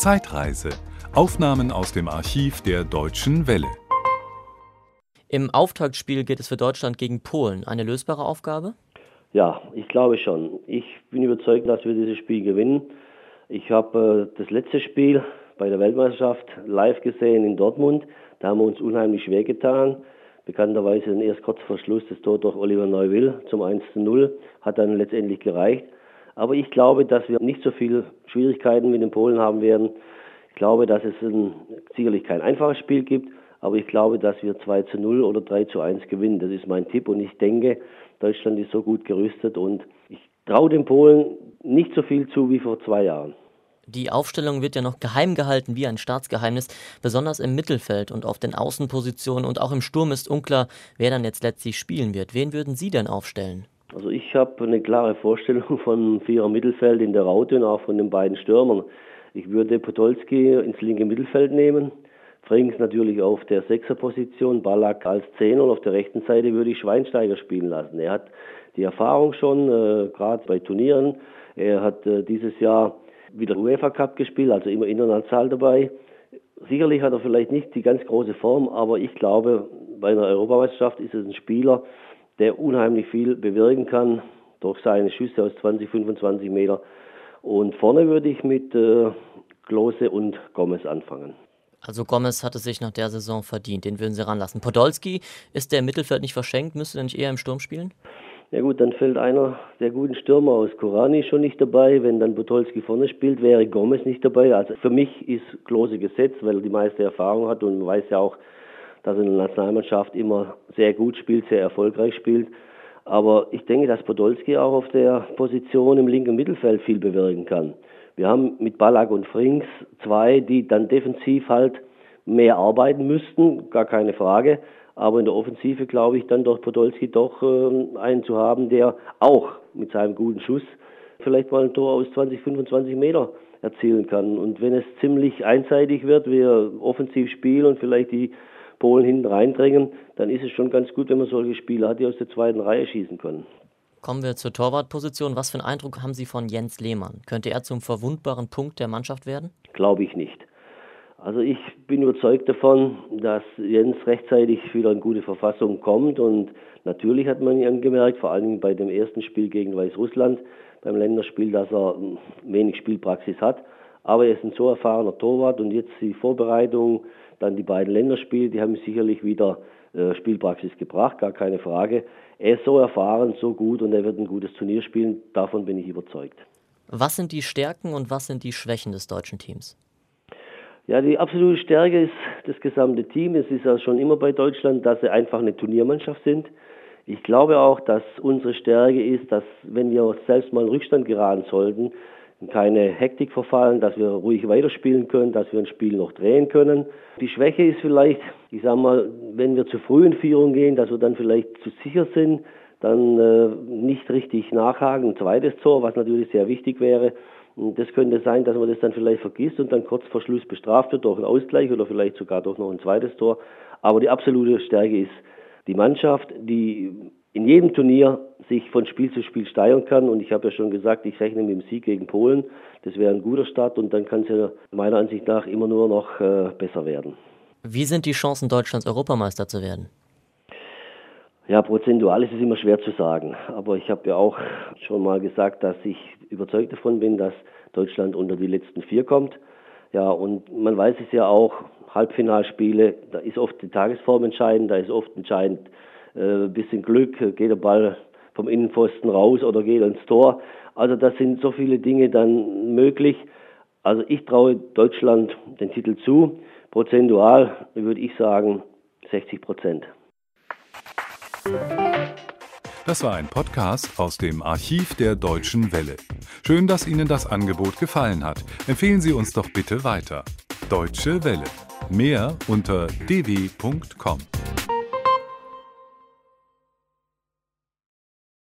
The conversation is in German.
Zeitreise. Aufnahmen aus dem Archiv der Deutschen Welle. Im Auftaktspiel geht es für Deutschland gegen Polen. Eine lösbare Aufgabe? Ja, ich glaube schon. Ich bin überzeugt, dass wir dieses Spiel gewinnen. Ich habe äh, das letzte Spiel bei der Weltmeisterschaft live gesehen in Dortmund. Da haben wir uns unheimlich schwer getan. Bekannterweise erst kurz vor Schluss das Tor durch Oliver Neuwill zum 1 zu 0 hat dann letztendlich gereicht. Aber ich glaube, dass wir nicht so viele Schwierigkeiten mit den Polen haben werden. Ich glaube, dass es ein, sicherlich kein einfaches Spiel gibt, aber ich glaube, dass wir 2 zu 0 oder 3 zu 1 gewinnen. Das ist mein Tipp und ich denke, Deutschland ist so gut gerüstet und ich traue den Polen nicht so viel zu wie vor zwei Jahren. Die Aufstellung wird ja noch geheim gehalten wie ein Staatsgeheimnis, besonders im Mittelfeld und auf den Außenpositionen und auch im Sturm ist unklar, wer dann jetzt letztlich spielen wird. Wen würden Sie denn aufstellen? Also ich habe eine klare Vorstellung von Vierer Mittelfeld in der Raute und auch von den beiden Stürmern. Ich würde Podolski ins linke Mittelfeld nehmen, Frings natürlich auf der Sechserposition, Ballack als Zehner und auf der rechten Seite würde ich Schweinsteiger spielen lassen. Er hat die Erfahrung schon, äh, gerade bei Turnieren. Er hat äh, dieses Jahr wieder UEFA Cup gespielt, also immer international dabei. Sicherlich hat er vielleicht nicht die ganz große Form, aber ich glaube, bei einer Europameisterschaft ist es ein Spieler, der unheimlich viel bewirken kann durch seine Schüsse aus 20, 25 Meter. Und vorne würde ich mit äh, Klose und Gomez anfangen. Also Gomez hat es sich nach der Saison verdient, den würden Sie ranlassen. Podolski, ist der im Mittelfeld nicht verschenkt? Müsste er nicht eher im Sturm spielen? Ja gut, dann fällt einer der guten Stürmer aus Korani schon nicht dabei. Wenn dann Butolski vorne spielt, wäre Gomez nicht dabei. Also für mich ist Klose gesetzt, weil er die meiste Erfahrung hat und man weiß ja auch, dass er in der Nationalmannschaft immer sehr gut spielt, sehr erfolgreich spielt. Aber ich denke, dass Podolski auch auf der Position im linken Mittelfeld viel bewirken kann. Wir haben mit Ballack und Frings zwei, die dann defensiv halt mehr arbeiten müssten, gar keine Frage. Aber in der Offensive glaube ich dann durch Podolski doch äh, einen zu haben, der auch mit seinem guten Schuss vielleicht mal ein Tor aus 20, 25 Meter erzielen kann. Und wenn es ziemlich einseitig wird, wir offensiv spielen und vielleicht die Polen hinten reindrängen, dann ist es schon ganz gut, wenn man solche Spieler hat, die aus der zweiten Reihe schießen können. Kommen wir zur Torwartposition. Was für einen Eindruck haben Sie von Jens Lehmann? Könnte er zum verwundbaren Punkt der Mannschaft werden? Glaube ich nicht. Also ich bin überzeugt davon, dass Jens rechtzeitig wieder in gute Verfassung kommt und natürlich hat man ihn gemerkt, vor allem bei dem ersten Spiel gegen Weißrussland, beim Länderspiel, dass er wenig Spielpraxis hat. Aber er ist ein so erfahrener Torwart und jetzt die Vorbereitung, dann die beiden Länderspiele, die haben sicherlich wieder äh, Spielpraxis gebracht, gar keine Frage. Er ist so erfahren, so gut und er wird ein gutes Turnier spielen, davon bin ich überzeugt. Was sind die Stärken und was sind die Schwächen des deutschen Teams? Ja, die absolute Stärke ist das gesamte Team. Es ist ja schon immer bei Deutschland, dass sie einfach eine Turniermannschaft sind. Ich glaube auch, dass unsere Stärke ist, dass wenn wir selbst mal in Rückstand geraten sollten, keine Hektik verfallen, dass wir ruhig weiterspielen können, dass wir ein Spiel noch drehen können. Die Schwäche ist vielleicht, ich sage mal, wenn wir zu früh in Führung gehen, dass wir dann vielleicht zu sicher sind, dann äh, nicht richtig nachhaken, ein zweites Tor, was natürlich sehr wichtig wäre. Das könnte sein, dass man das dann vielleicht vergisst und dann kurz vor Schluss bestraft wird durch einen Ausgleich oder vielleicht sogar durch noch ein zweites Tor. Aber die absolute Stärke ist die Mannschaft, die in jedem Turnier sich von Spiel zu Spiel steigern kann. Und ich habe ja schon gesagt, ich rechne mit dem Sieg gegen Polen. Das wäre ein guter Start und dann kann es ja meiner Ansicht nach immer nur noch äh, besser werden. Wie sind die Chancen Deutschlands Europameister zu werden? Ja, prozentual ist es immer schwer zu sagen. Aber ich habe ja auch schon mal gesagt, dass ich überzeugt davon bin, dass Deutschland unter die letzten vier kommt. Ja, und man weiß es ja auch, Halbfinalspiele, da ist oft die Tagesform entscheidend, da ist oft entscheidend äh, bisschen Glück, geht der Ball vom Innenpfosten raus oder geht ins Tor. Also das sind so viele Dinge dann möglich. Also ich traue Deutschland den Titel zu. Prozentual würde ich sagen 60 Prozent. Das war ein Podcast aus dem Archiv der Deutschen Welle. Schön, dass Ihnen das Angebot gefallen hat. Empfehlen Sie uns doch bitte weiter. Deutsche Welle. Mehr unter dw.com.